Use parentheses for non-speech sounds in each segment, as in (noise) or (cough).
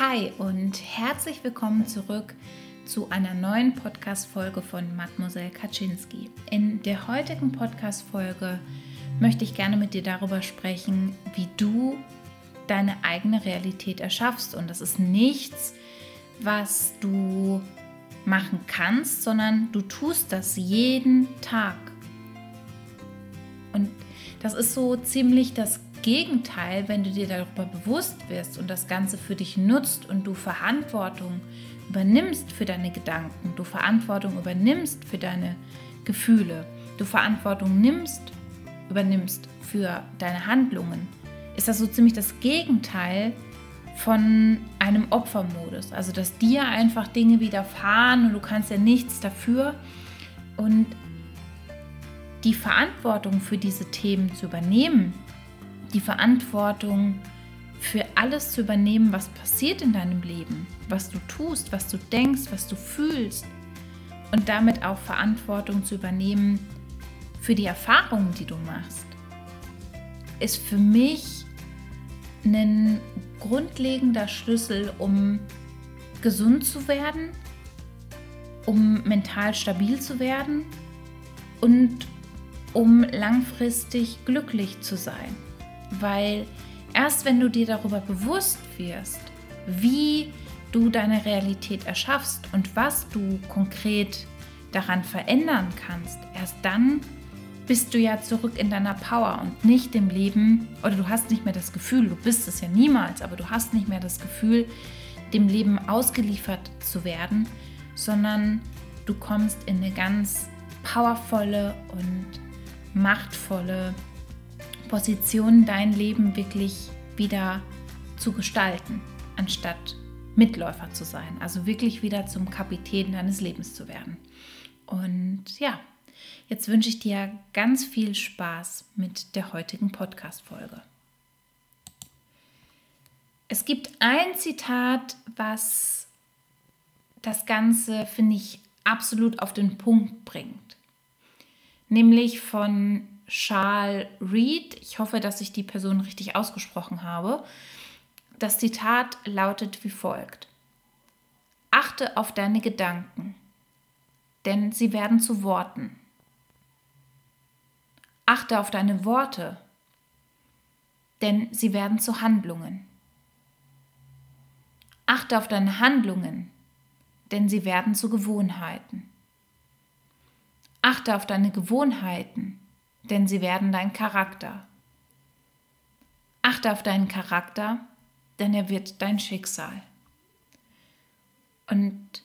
Hi und herzlich willkommen zurück zu einer neuen Podcast-Folge von Mademoiselle Kaczynski. In der heutigen Podcast-Folge möchte ich gerne mit dir darüber sprechen, wie du deine eigene Realität erschaffst. Und das ist nichts, was du machen kannst, sondern du tust das jeden Tag. Und das ist so ziemlich das Gegenteil, wenn du dir darüber bewusst wirst und das Ganze für dich nutzt und du Verantwortung übernimmst für deine Gedanken, du Verantwortung übernimmst für deine Gefühle, du Verantwortung nimmst, übernimmst für deine Handlungen, ist das so ziemlich das Gegenteil von einem Opfermodus. Also dass dir einfach Dinge widerfahren und du kannst ja nichts dafür. Und die Verantwortung für diese Themen zu übernehmen, die Verantwortung für alles zu übernehmen, was passiert in deinem Leben, was du tust, was du denkst, was du fühlst und damit auch Verantwortung zu übernehmen für die Erfahrungen, die du machst, ist für mich ein grundlegender Schlüssel, um gesund zu werden, um mental stabil zu werden und um langfristig glücklich zu sein weil erst wenn du dir darüber bewusst wirst, wie du deine Realität erschaffst und was du konkret daran verändern kannst, erst dann bist du ja zurück in deiner Power und nicht im Leben, oder du hast nicht mehr das Gefühl, du bist es ja niemals, aber du hast nicht mehr das Gefühl, dem Leben ausgeliefert zu werden, sondern du kommst in eine ganz powervolle und machtvolle Position, dein Leben wirklich wieder zu gestalten, anstatt Mitläufer zu sein. Also wirklich wieder zum Kapitän deines Lebens zu werden. Und ja, jetzt wünsche ich dir ganz viel Spaß mit der heutigen Podcast-Folge. Es gibt ein Zitat, was das Ganze, finde ich, absolut auf den Punkt bringt. Nämlich von Charles Reed. Ich hoffe, dass ich die Person richtig ausgesprochen habe. Das Zitat lautet wie folgt. Achte auf deine Gedanken, denn sie werden zu Worten. Achte auf deine Worte, denn sie werden zu Handlungen. Achte auf deine Handlungen, denn sie werden zu Gewohnheiten. Achte auf deine Gewohnheiten, denn sie werden dein Charakter. Achte auf deinen Charakter, denn er wird dein Schicksal. Und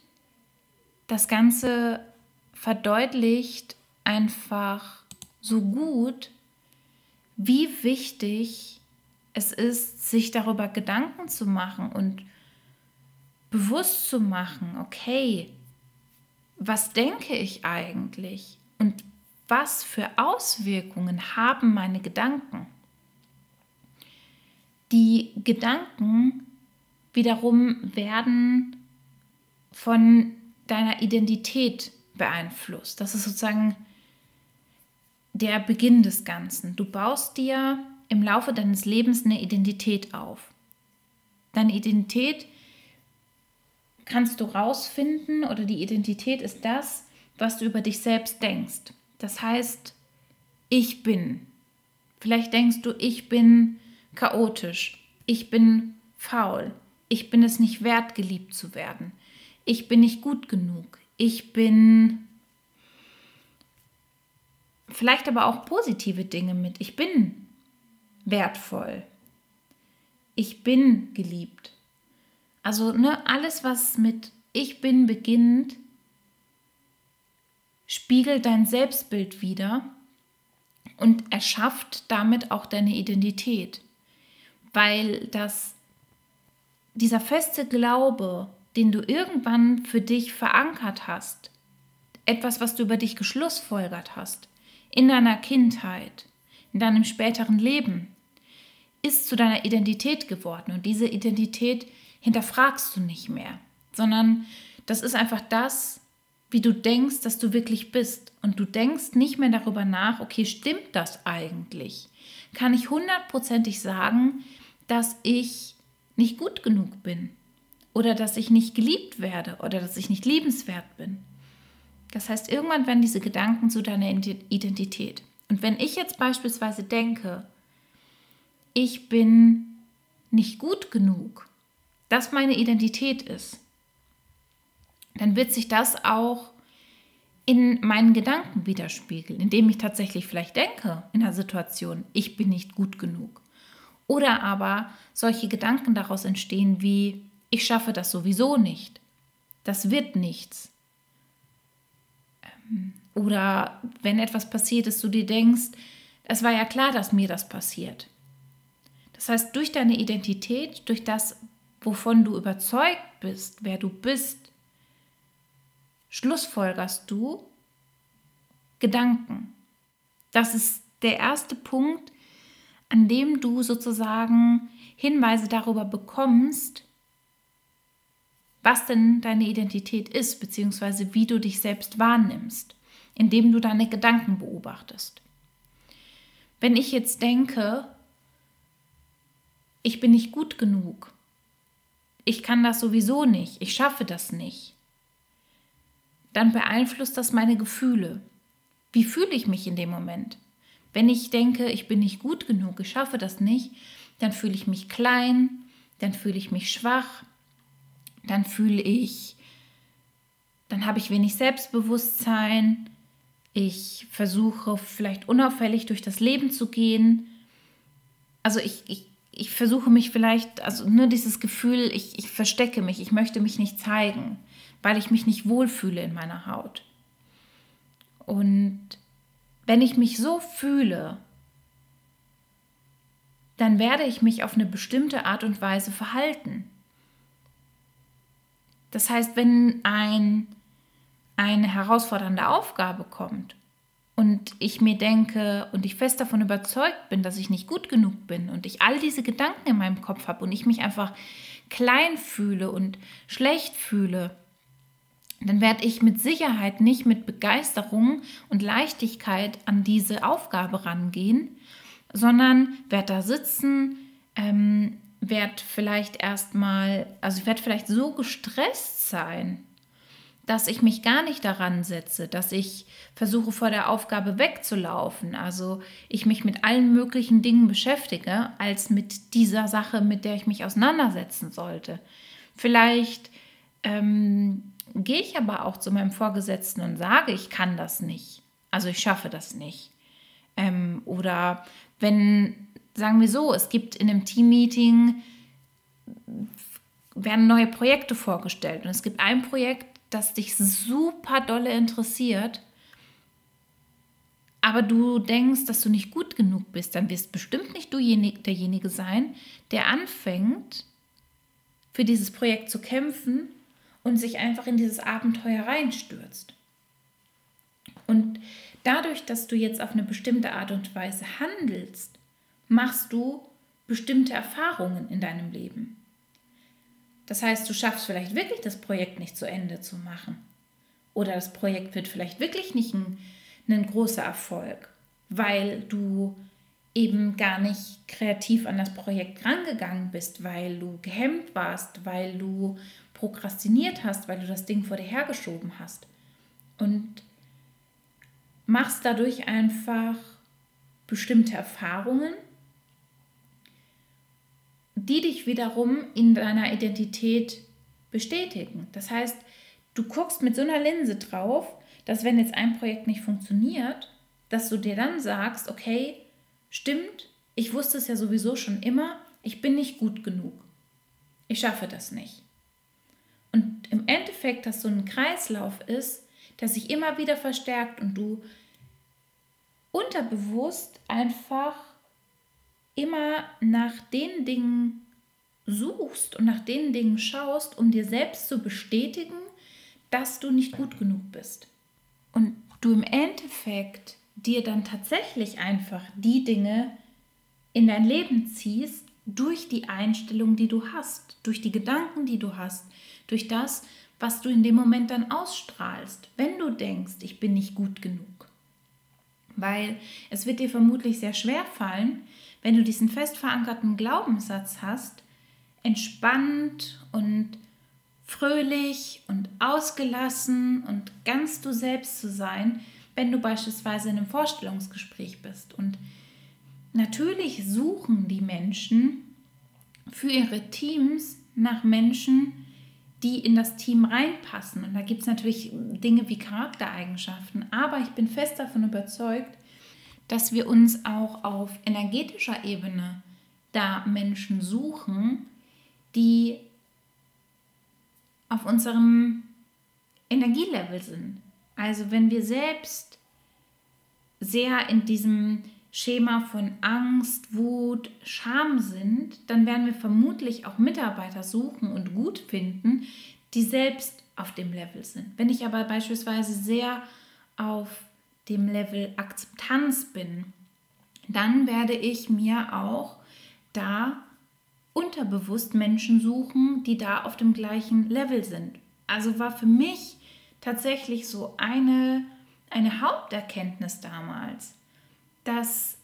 das Ganze verdeutlicht einfach so gut, wie wichtig es ist, sich darüber Gedanken zu machen und bewusst zu machen, okay, was denke ich eigentlich und was für Auswirkungen haben meine Gedanken? Die Gedanken wiederum werden von deiner Identität beeinflusst. Das ist sozusagen der Beginn des Ganzen. Du baust dir im Laufe deines Lebens eine Identität auf. Deine Identität kannst du rausfinden oder die Identität ist das, was du über dich selbst denkst. Das heißt, ich bin. Vielleicht denkst du, ich bin chaotisch, ich bin faul, ich bin es nicht wert, geliebt zu werden, ich bin nicht gut genug, ich bin vielleicht aber auch positive Dinge mit, ich bin wertvoll, ich bin geliebt. Also ne, alles, was mit ich bin beginnt, spiegelt dein Selbstbild wider und erschafft damit auch deine Identität, weil das dieser feste Glaube, den du irgendwann für dich verankert hast, etwas, was du über dich geschlussfolgert hast, in deiner Kindheit, in deinem späteren Leben, ist zu deiner Identität geworden. Und diese Identität hinterfragst du nicht mehr, sondern das ist einfach das, wie du denkst, dass du wirklich bist. Und du denkst nicht mehr darüber nach, okay, stimmt das eigentlich? Kann ich hundertprozentig sagen, dass ich nicht gut genug bin? oder dass ich nicht geliebt werde oder dass ich nicht liebenswert bin. Das heißt, irgendwann werden diese Gedanken zu deiner Identität. Und wenn ich jetzt beispielsweise denke, ich bin nicht gut genug, das meine Identität ist, dann wird sich das auch in meinen Gedanken widerspiegeln, indem ich tatsächlich vielleicht denke in der Situation, ich bin nicht gut genug. Oder aber solche Gedanken daraus entstehen wie, ich schaffe das sowieso nicht, das wird nichts. Ähm, oder wenn etwas passiert ist, du dir denkst, es war ja klar, dass mir das passiert. Das heißt, durch deine Identität, durch das, wovon du überzeugt bist, wer du bist, schlussfolgerst du Gedanken. Das ist der erste Punkt, an dem du sozusagen Hinweise darüber bekommst, was denn deine Identität ist, beziehungsweise wie du dich selbst wahrnimmst, indem du deine Gedanken beobachtest. Wenn ich jetzt denke, ich bin nicht gut genug, ich kann das sowieso nicht, ich schaffe das nicht, dann beeinflusst das meine Gefühle. Wie fühle ich mich in dem Moment? Wenn ich denke, ich bin nicht gut genug, ich schaffe das nicht, dann fühle ich mich klein, dann fühle ich mich schwach, dann fühle ich, dann habe ich wenig Selbstbewusstsein, ich versuche vielleicht unauffällig durch das Leben zu gehen. Also ich, ich, ich versuche mich vielleicht, also nur dieses Gefühl, ich, ich verstecke mich, ich möchte mich nicht zeigen weil ich mich nicht wohlfühle in meiner Haut. Und wenn ich mich so fühle, dann werde ich mich auf eine bestimmte Art und Weise verhalten. Das heißt, wenn ein, eine herausfordernde Aufgabe kommt und ich mir denke und ich fest davon überzeugt bin, dass ich nicht gut genug bin und ich all diese Gedanken in meinem Kopf habe und ich mich einfach klein fühle und schlecht fühle, dann werde ich mit Sicherheit nicht mit Begeisterung und Leichtigkeit an diese Aufgabe rangehen, sondern werde da sitzen, ähm, werde vielleicht erstmal, also ich werde vielleicht so gestresst sein, dass ich mich gar nicht daran setze, dass ich versuche vor der Aufgabe wegzulaufen, also ich mich mit allen möglichen Dingen beschäftige, als mit dieser Sache, mit der ich mich auseinandersetzen sollte. Vielleicht ähm, gehe ich aber auch zu meinem Vorgesetzten und sage, ich kann das nicht. Also ich schaffe das nicht. Ähm, oder wenn, sagen wir so, es gibt in einem Teammeeting, werden neue Projekte vorgestellt und es gibt ein Projekt, das dich super dolle interessiert, aber du denkst, dass du nicht gut genug bist, dann wirst bestimmt nicht du derjenige sein, der anfängt, für dieses Projekt zu kämpfen und sich einfach in dieses Abenteuer reinstürzt. Und dadurch, dass du jetzt auf eine bestimmte Art und Weise handelst, machst du bestimmte Erfahrungen in deinem Leben. Das heißt, du schaffst vielleicht wirklich das Projekt nicht zu Ende zu machen. Oder das Projekt wird vielleicht wirklich nicht ein, ein großer Erfolg, weil du eben gar nicht kreativ an das Projekt rangegangen bist, weil du gehemmt warst, weil du prokrastiniert hast, weil du das Ding vor dir hergeschoben hast. Und machst dadurch einfach bestimmte Erfahrungen, die dich wiederum in deiner Identität bestätigen. Das heißt, du guckst mit so einer Linse drauf, dass wenn jetzt ein Projekt nicht funktioniert, dass du dir dann sagst, okay, stimmt, ich wusste es ja sowieso schon immer, ich bin nicht gut genug. Ich schaffe das nicht. Und im Endeffekt, dass so ein Kreislauf ist, der sich immer wieder verstärkt und du unterbewusst einfach immer nach den Dingen suchst und nach den Dingen schaust, um dir selbst zu bestätigen, dass du nicht gut genug bist. Und du im Endeffekt dir dann tatsächlich einfach die Dinge in dein Leben ziehst durch die Einstellung, die du hast, durch die Gedanken, die du hast, durch das, was du in dem Moment dann ausstrahlst, wenn du denkst, ich bin nicht gut genug. Weil es wird dir vermutlich sehr schwer fallen, wenn du diesen fest verankerten Glaubenssatz hast, entspannt und fröhlich und ausgelassen und ganz du selbst zu sein, wenn du beispielsweise in einem Vorstellungsgespräch bist. Und natürlich suchen die Menschen für ihre Teams nach Menschen, die in das Team reinpassen. Und da gibt es natürlich Dinge wie Charaktereigenschaften. Aber ich bin fest davon überzeugt, dass wir uns auch auf energetischer Ebene da Menschen suchen, die auf unserem Energielevel sind. Also wenn wir selbst sehr in diesem Schema von Angst, Wut, Scham sind, dann werden wir vermutlich auch Mitarbeiter suchen und gut finden, die selbst auf dem Level sind. Wenn ich aber beispielsweise sehr auf dem Level Akzeptanz bin, dann werde ich mir auch da unterbewusst Menschen suchen, die da auf dem gleichen Level sind. Also war für mich tatsächlich so eine, eine Haupterkenntnis damals, dass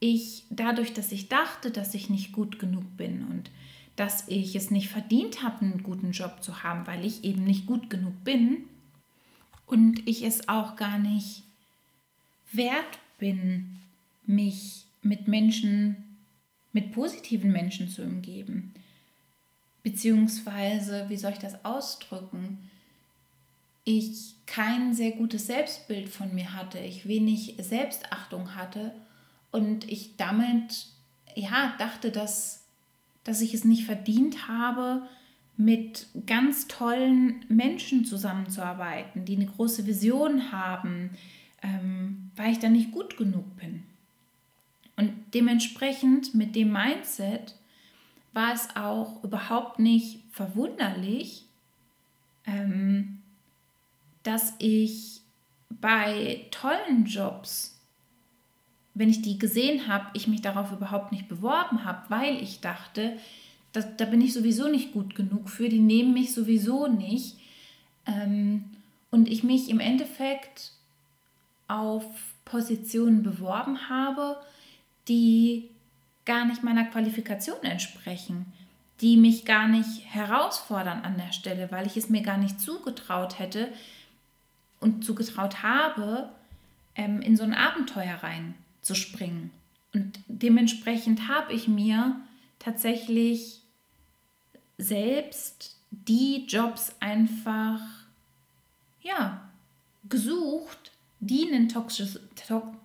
ich dadurch, dass ich dachte, dass ich nicht gut genug bin und dass ich es nicht verdient habe, einen guten Job zu haben, weil ich eben nicht gut genug bin und ich es auch gar nicht wert bin, mich mit Menschen mit positiven Menschen zu umgeben. Beziehungsweise, wie soll ich das ausdrücken? Ich kein sehr gutes Selbstbild von mir hatte, ich wenig Selbstachtung hatte und ich damit ja dachte, dass, dass ich es nicht verdient habe, mit ganz tollen Menschen zusammenzuarbeiten, die eine große Vision haben, ähm, weil ich da nicht gut genug bin. Und dementsprechend mit dem Mindset war es auch überhaupt nicht verwunderlich, ähm, dass ich bei tollen Jobs, wenn ich die gesehen habe, ich mich darauf überhaupt nicht beworben habe, weil ich dachte, da, da bin ich sowieso nicht gut genug für, die nehmen mich sowieso nicht. Ähm, und ich mich im Endeffekt auf Positionen beworben habe, die gar nicht meiner Qualifikation entsprechen, die mich gar nicht herausfordern an der Stelle, weil ich es mir gar nicht zugetraut hätte und zugetraut habe, ähm, in so ein Abenteuer reinzuspringen. Und dementsprechend habe ich mir tatsächlich selbst die Jobs einfach ja gesucht, die ein toxisches,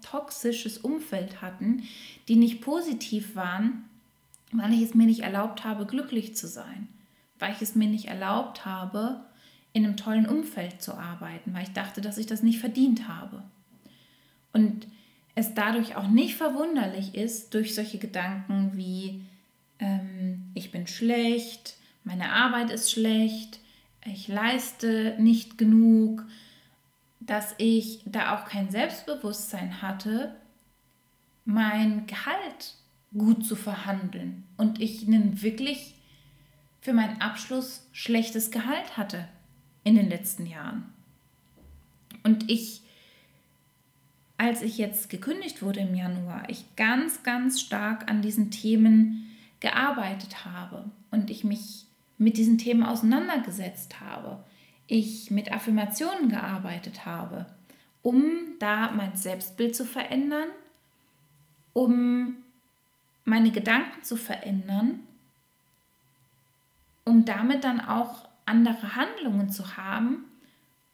toxisches Umfeld hatten, die nicht positiv waren, weil ich es mir nicht erlaubt habe, glücklich zu sein, weil ich es mir nicht erlaubt habe, in einem tollen Umfeld zu arbeiten, weil ich dachte, dass ich das nicht verdient habe. Und es dadurch auch nicht verwunderlich ist, durch solche Gedanken wie ähm, ich bin schlecht, meine Arbeit ist schlecht, ich leiste nicht genug, dass ich da auch kein Selbstbewusstsein hatte, mein Gehalt gut zu verhandeln und ich einen wirklich für meinen Abschluss schlechtes Gehalt hatte in den letzten Jahren. Und ich, als ich jetzt gekündigt wurde im Januar, ich ganz, ganz stark an diesen Themen gearbeitet habe und ich mich mit diesen Themen auseinandergesetzt habe ich mit Affirmationen gearbeitet habe, um da mein Selbstbild zu verändern, um meine Gedanken zu verändern, um damit dann auch andere Handlungen zu haben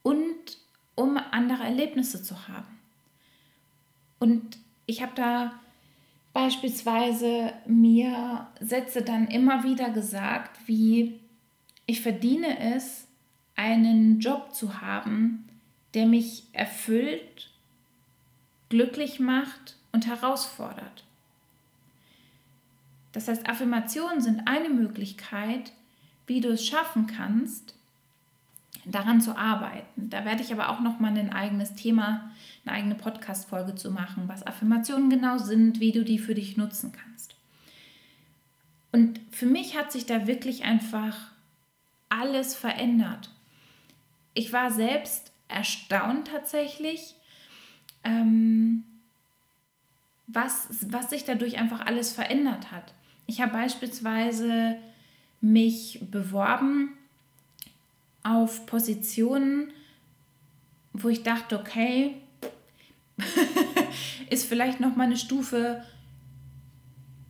und um andere Erlebnisse zu haben. Und ich habe da beispielsweise mir Sätze dann immer wieder gesagt, wie ich verdiene es, einen Job zu haben, der mich erfüllt, glücklich macht und herausfordert. Das heißt, Affirmationen sind eine Möglichkeit, wie du es schaffen kannst, daran zu arbeiten. Da werde ich aber auch noch mal ein eigenes Thema, eine eigene Podcast-Folge zu machen, was Affirmationen genau sind, wie du die für dich nutzen kannst. Und für mich hat sich da wirklich einfach alles verändert ich war selbst erstaunt tatsächlich, ähm, was, was sich dadurch einfach alles verändert hat. Ich habe beispielsweise mich beworben auf Positionen, wo ich dachte, okay, (laughs) ist vielleicht noch mal eine Stufe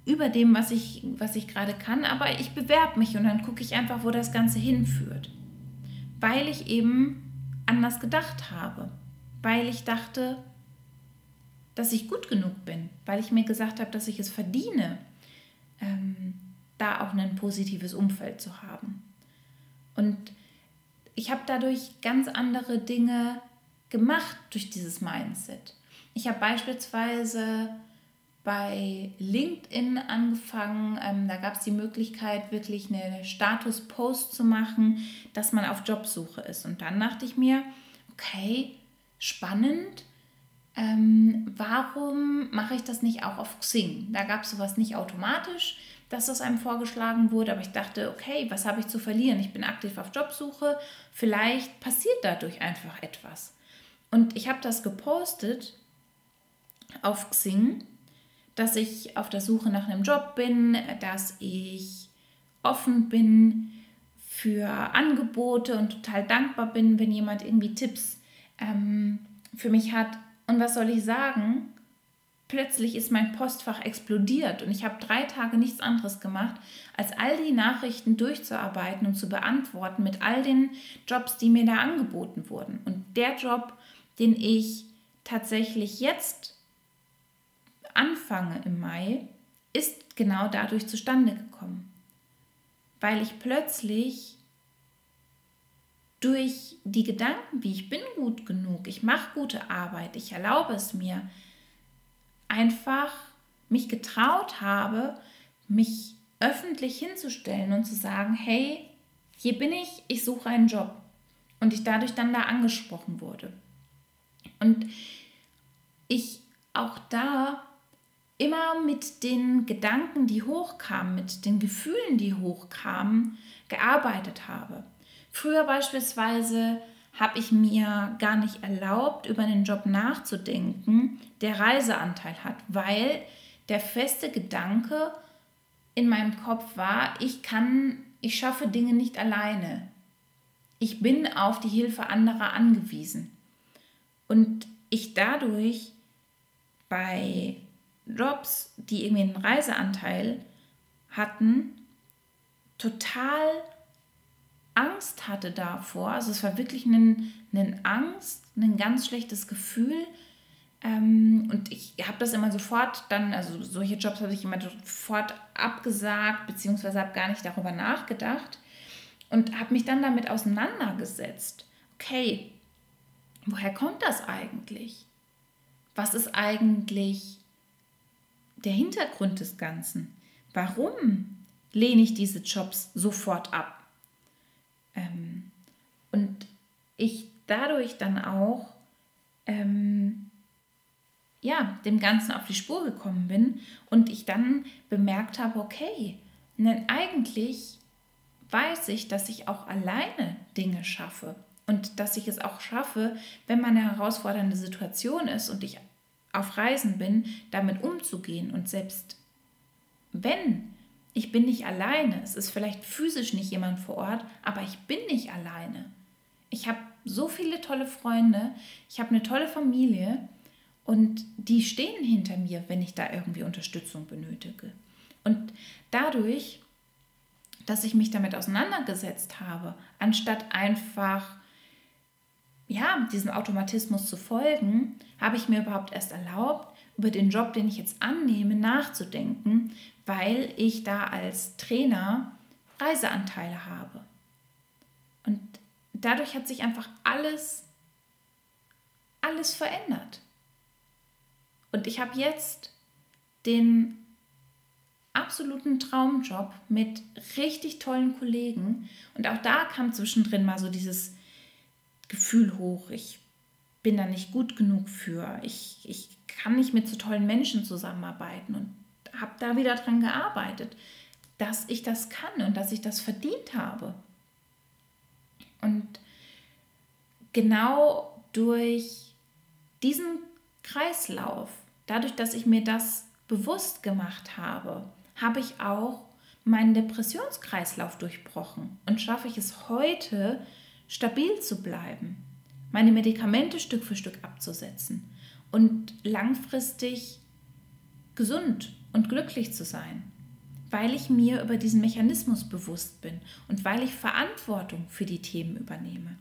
über dem, was ich, was ich gerade kann, aber ich bewerbe mich und dann gucke ich einfach, wo das Ganze hinführt. Weil ich eben anders gedacht habe. Weil ich dachte, dass ich gut genug bin. Weil ich mir gesagt habe, dass ich es verdiene, ähm, da auch ein positives Umfeld zu haben. Und ich habe dadurch ganz andere Dinge gemacht durch dieses Mindset. Ich habe beispielsweise bei LinkedIn angefangen. Ähm, da gab es die Möglichkeit, wirklich eine Status-Post zu machen, dass man auf Jobsuche ist. Und dann dachte ich mir, okay, spannend. Ähm, warum mache ich das nicht auch auf Xing? Da gab es sowas nicht automatisch, dass das einem vorgeschlagen wurde, aber ich dachte, okay, was habe ich zu verlieren? Ich bin aktiv auf Jobsuche, vielleicht passiert dadurch einfach etwas. Und ich habe das gepostet auf Xing dass ich auf der Suche nach einem Job bin, dass ich offen bin für Angebote und total dankbar bin, wenn jemand irgendwie Tipps ähm, für mich hat. Und was soll ich sagen? Plötzlich ist mein Postfach explodiert und ich habe drei Tage nichts anderes gemacht, als all die Nachrichten durchzuarbeiten und zu beantworten mit all den Jobs, die mir da angeboten wurden. Und der Job, den ich tatsächlich jetzt anfange im Mai, ist genau dadurch zustande gekommen. Weil ich plötzlich durch die Gedanken, wie ich bin gut genug, ich mache gute Arbeit, ich erlaube es mir, einfach mich getraut habe, mich öffentlich hinzustellen und zu sagen, hey, hier bin ich, ich suche einen Job. Und ich dadurch dann da angesprochen wurde. Und ich auch da immer mit den Gedanken, die hochkamen, mit den Gefühlen, die hochkamen, gearbeitet habe. Früher beispielsweise habe ich mir gar nicht erlaubt, über einen Job nachzudenken, der Reiseanteil hat, weil der feste Gedanke in meinem Kopf war, ich kann, ich schaffe Dinge nicht alleine. Ich bin auf die Hilfe anderer angewiesen. Und ich dadurch bei Jobs, die irgendwie einen Reiseanteil hatten, total Angst hatte davor. Also es war wirklich eine Angst, ein ganz schlechtes Gefühl. Ähm, und ich habe das immer sofort dann, also solche Jobs habe ich immer sofort abgesagt, beziehungsweise habe gar nicht darüber nachgedacht und habe mich dann damit auseinandergesetzt. Okay, woher kommt das eigentlich? Was ist eigentlich der Hintergrund des Ganzen. Warum lehne ich diese Jobs sofort ab? Ähm, und ich dadurch dann auch ähm, ja, dem Ganzen auf die Spur gekommen bin und ich dann bemerkt habe, okay, denn eigentlich weiß ich, dass ich auch alleine Dinge schaffe und dass ich es auch schaffe, wenn man eine herausfordernde Situation ist und ich auf Reisen bin, damit umzugehen. Und selbst wenn ich bin nicht alleine, es ist vielleicht physisch nicht jemand vor Ort, aber ich bin nicht alleine. Ich habe so viele tolle Freunde, ich habe eine tolle Familie und die stehen hinter mir, wenn ich da irgendwie Unterstützung benötige. Und dadurch, dass ich mich damit auseinandergesetzt habe, anstatt einfach ja, diesem Automatismus zu folgen, habe ich mir überhaupt erst erlaubt, über den Job, den ich jetzt annehme, nachzudenken, weil ich da als Trainer Reiseanteile habe. Und dadurch hat sich einfach alles, alles verändert. Und ich habe jetzt den absoluten Traumjob mit richtig tollen Kollegen. Und auch da kam zwischendrin mal so dieses, Gefühl hoch, ich bin da nicht gut genug für, ich, ich kann nicht mit so tollen Menschen zusammenarbeiten und habe da wieder dran gearbeitet, dass ich das kann und dass ich das verdient habe. Und genau durch diesen Kreislauf, dadurch, dass ich mir das bewusst gemacht habe, habe ich auch meinen Depressionskreislauf durchbrochen und schaffe ich es heute, stabil zu bleiben, meine Medikamente Stück für Stück abzusetzen und langfristig gesund und glücklich zu sein, weil ich mir über diesen Mechanismus bewusst bin und weil ich Verantwortung für die Themen übernehme.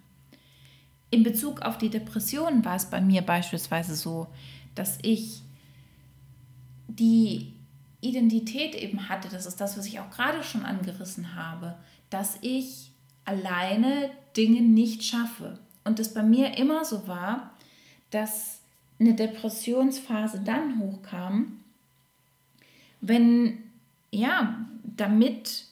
In Bezug auf die Depressionen war es bei mir beispielsweise so, dass ich die Identität eben hatte, das ist das, was ich auch gerade schon angerissen habe, dass ich alleine Dinge nicht schaffe. Und es bei mir immer so war, dass eine Depressionsphase dann hochkam, wenn, ja, damit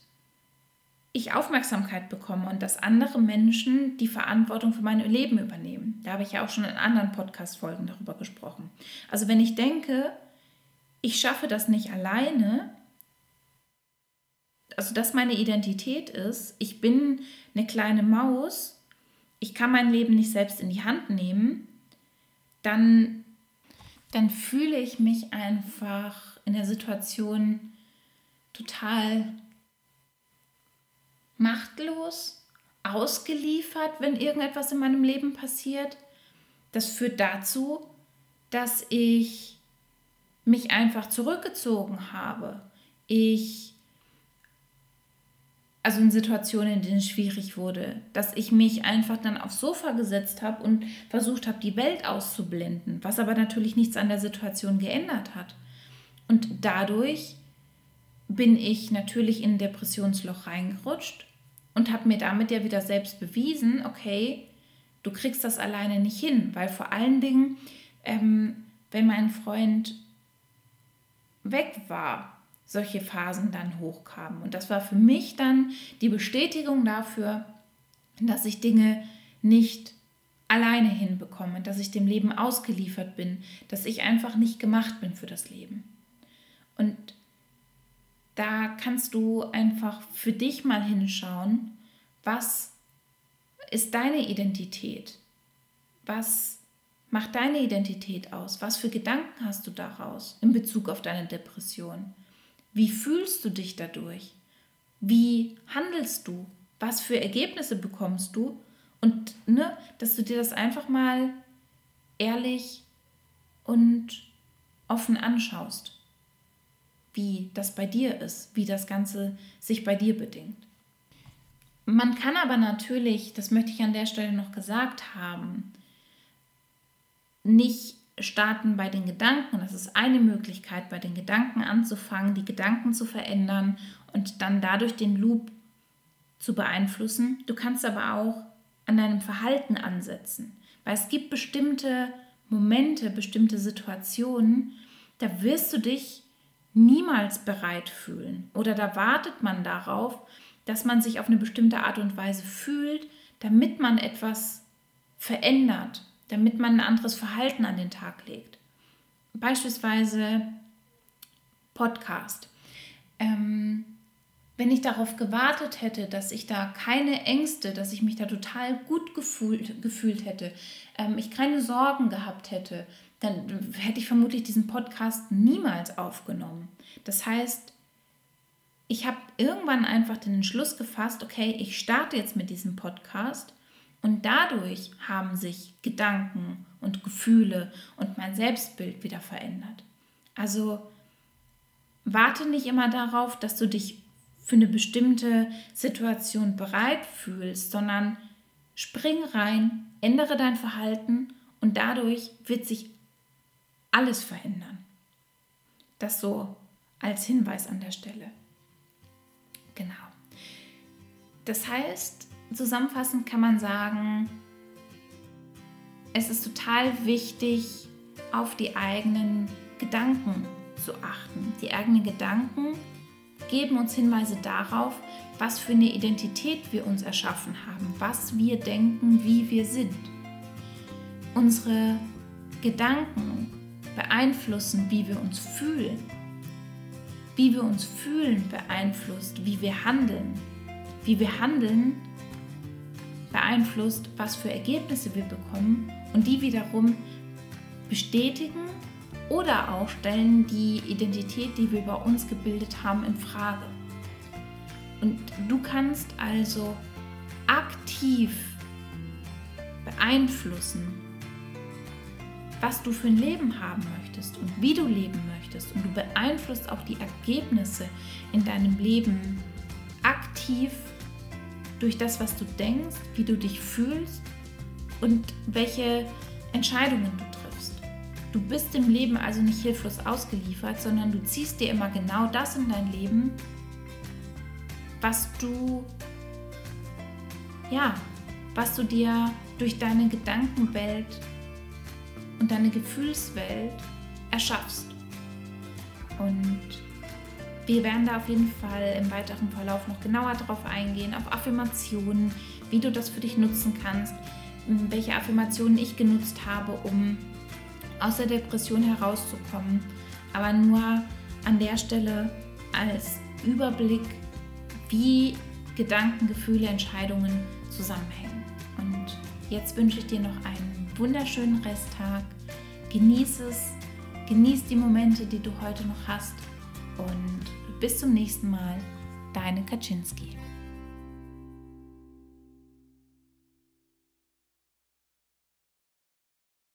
ich Aufmerksamkeit bekomme und dass andere Menschen die Verantwortung für mein Leben übernehmen. Da habe ich ja auch schon in anderen Podcast-Folgen darüber gesprochen. Also wenn ich denke, ich schaffe das nicht alleine, also dass meine Identität ist, ich bin eine kleine Maus, ich kann mein Leben nicht selbst in die Hand nehmen, dann, dann fühle ich mich einfach in der Situation total machtlos, ausgeliefert, wenn irgendetwas in meinem Leben passiert. Das führt dazu, dass ich mich einfach zurückgezogen habe. Ich, also in Situationen, in denen es schwierig wurde, dass ich mich einfach dann aufs Sofa gesetzt habe und versucht habe, die Welt auszublenden, was aber natürlich nichts an der Situation geändert hat. Und dadurch bin ich natürlich in ein Depressionsloch reingerutscht und habe mir damit ja wieder selbst bewiesen, okay, du kriegst das alleine nicht hin, weil vor allen Dingen, ähm, wenn mein Freund weg war, solche Phasen dann hochkamen. Und das war für mich dann die Bestätigung dafür, dass ich Dinge nicht alleine hinbekomme, dass ich dem Leben ausgeliefert bin, dass ich einfach nicht gemacht bin für das Leben. Und da kannst du einfach für dich mal hinschauen, was ist deine Identität? Was macht deine Identität aus? Was für Gedanken hast du daraus in Bezug auf deine Depression? Wie fühlst du dich dadurch? Wie handelst du? Was für Ergebnisse bekommst du? Und ne, dass du dir das einfach mal ehrlich und offen anschaust wie das bei dir ist, wie das Ganze sich bei dir bedingt. Man kann aber natürlich, das möchte ich an der Stelle noch gesagt haben, nicht starten bei den Gedanken. Das ist eine Möglichkeit, bei den Gedanken anzufangen, die Gedanken zu verändern und dann dadurch den Loop zu beeinflussen. Du kannst aber auch an deinem Verhalten ansetzen, weil es gibt bestimmte Momente, bestimmte Situationen, da wirst du dich niemals bereit fühlen oder da wartet man darauf, dass man sich auf eine bestimmte Art und Weise fühlt, damit man etwas verändert, damit man ein anderes Verhalten an den Tag legt. Beispielsweise Podcast. Ähm, wenn ich darauf gewartet hätte, dass ich da keine Ängste, dass ich mich da total gut gefühlt, gefühlt hätte, ähm, ich keine Sorgen gehabt hätte, dann hätte ich vermutlich diesen Podcast niemals aufgenommen. Das heißt, ich habe irgendwann einfach den Entschluss gefasst, okay, ich starte jetzt mit diesem Podcast und dadurch haben sich Gedanken und Gefühle und mein Selbstbild wieder verändert. Also warte nicht immer darauf, dass du dich für eine bestimmte Situation bereit fühlst, sondern spring rein, ändere dein Verhalten und dadurch wird sich alles verändern. Das so als Hinweis an der Stelle. Genau. Das heißt, zusammenfassend kann man sagen, es ist total wichtig, auf die eigenen Gedanken zu achten. Die eigenen Gedanken geben uns Hinweise darauf, was für eine Identität wir uns erschaffen haben, was wir denken, wie wir sind. Unsere Gedanken beeinflussen, wie wir uns fühlen. Wie wir uns fühlen beeinflusst, wie wir handeln. Wie wir handeln beeinflusst, was für Ergebnisse wir bekommen und die wiederum bestätigen oder auch stellen die Identität, die wir bei uns gebildet haben, in Frage. Und du kannst also aktiv beeinflussen, was du für ein Leben haben möchtest und wie du leben möchtest. Und du beeinflusst auch die Ergebnisse in deinem Leben aktiv durch das, was du denkst, wie du dich fühlst und welche Entscheidungen du triffst. Du bist im Leben also nicht hilflos ausgeliefert, sondern du ziehst dir immer genau das in dein Leben, was du ja, was du dir durch deine Gedankenwelt und deine Gefühlswelt erschaffst. Und wir werden da auf jeden Fall im weiteren Verlauf noch genauer darauf eingehen, auf Affirmationen, wie du das für dich nutzen kannst, welche Affirmationen ich genutzt habe, um aus der Depression herauszukommen. Aber nur an der Stelle als Überblick, wie Gedanken, Gefühle, Entscheidungen zusammenhängen. Und jetzt wünsche ich dir noch einen wunderschönen Resttag. Genieß es, genieß die Momente, die du heute noch hast und bis zum nächsten Mal. Deine Kaczynski.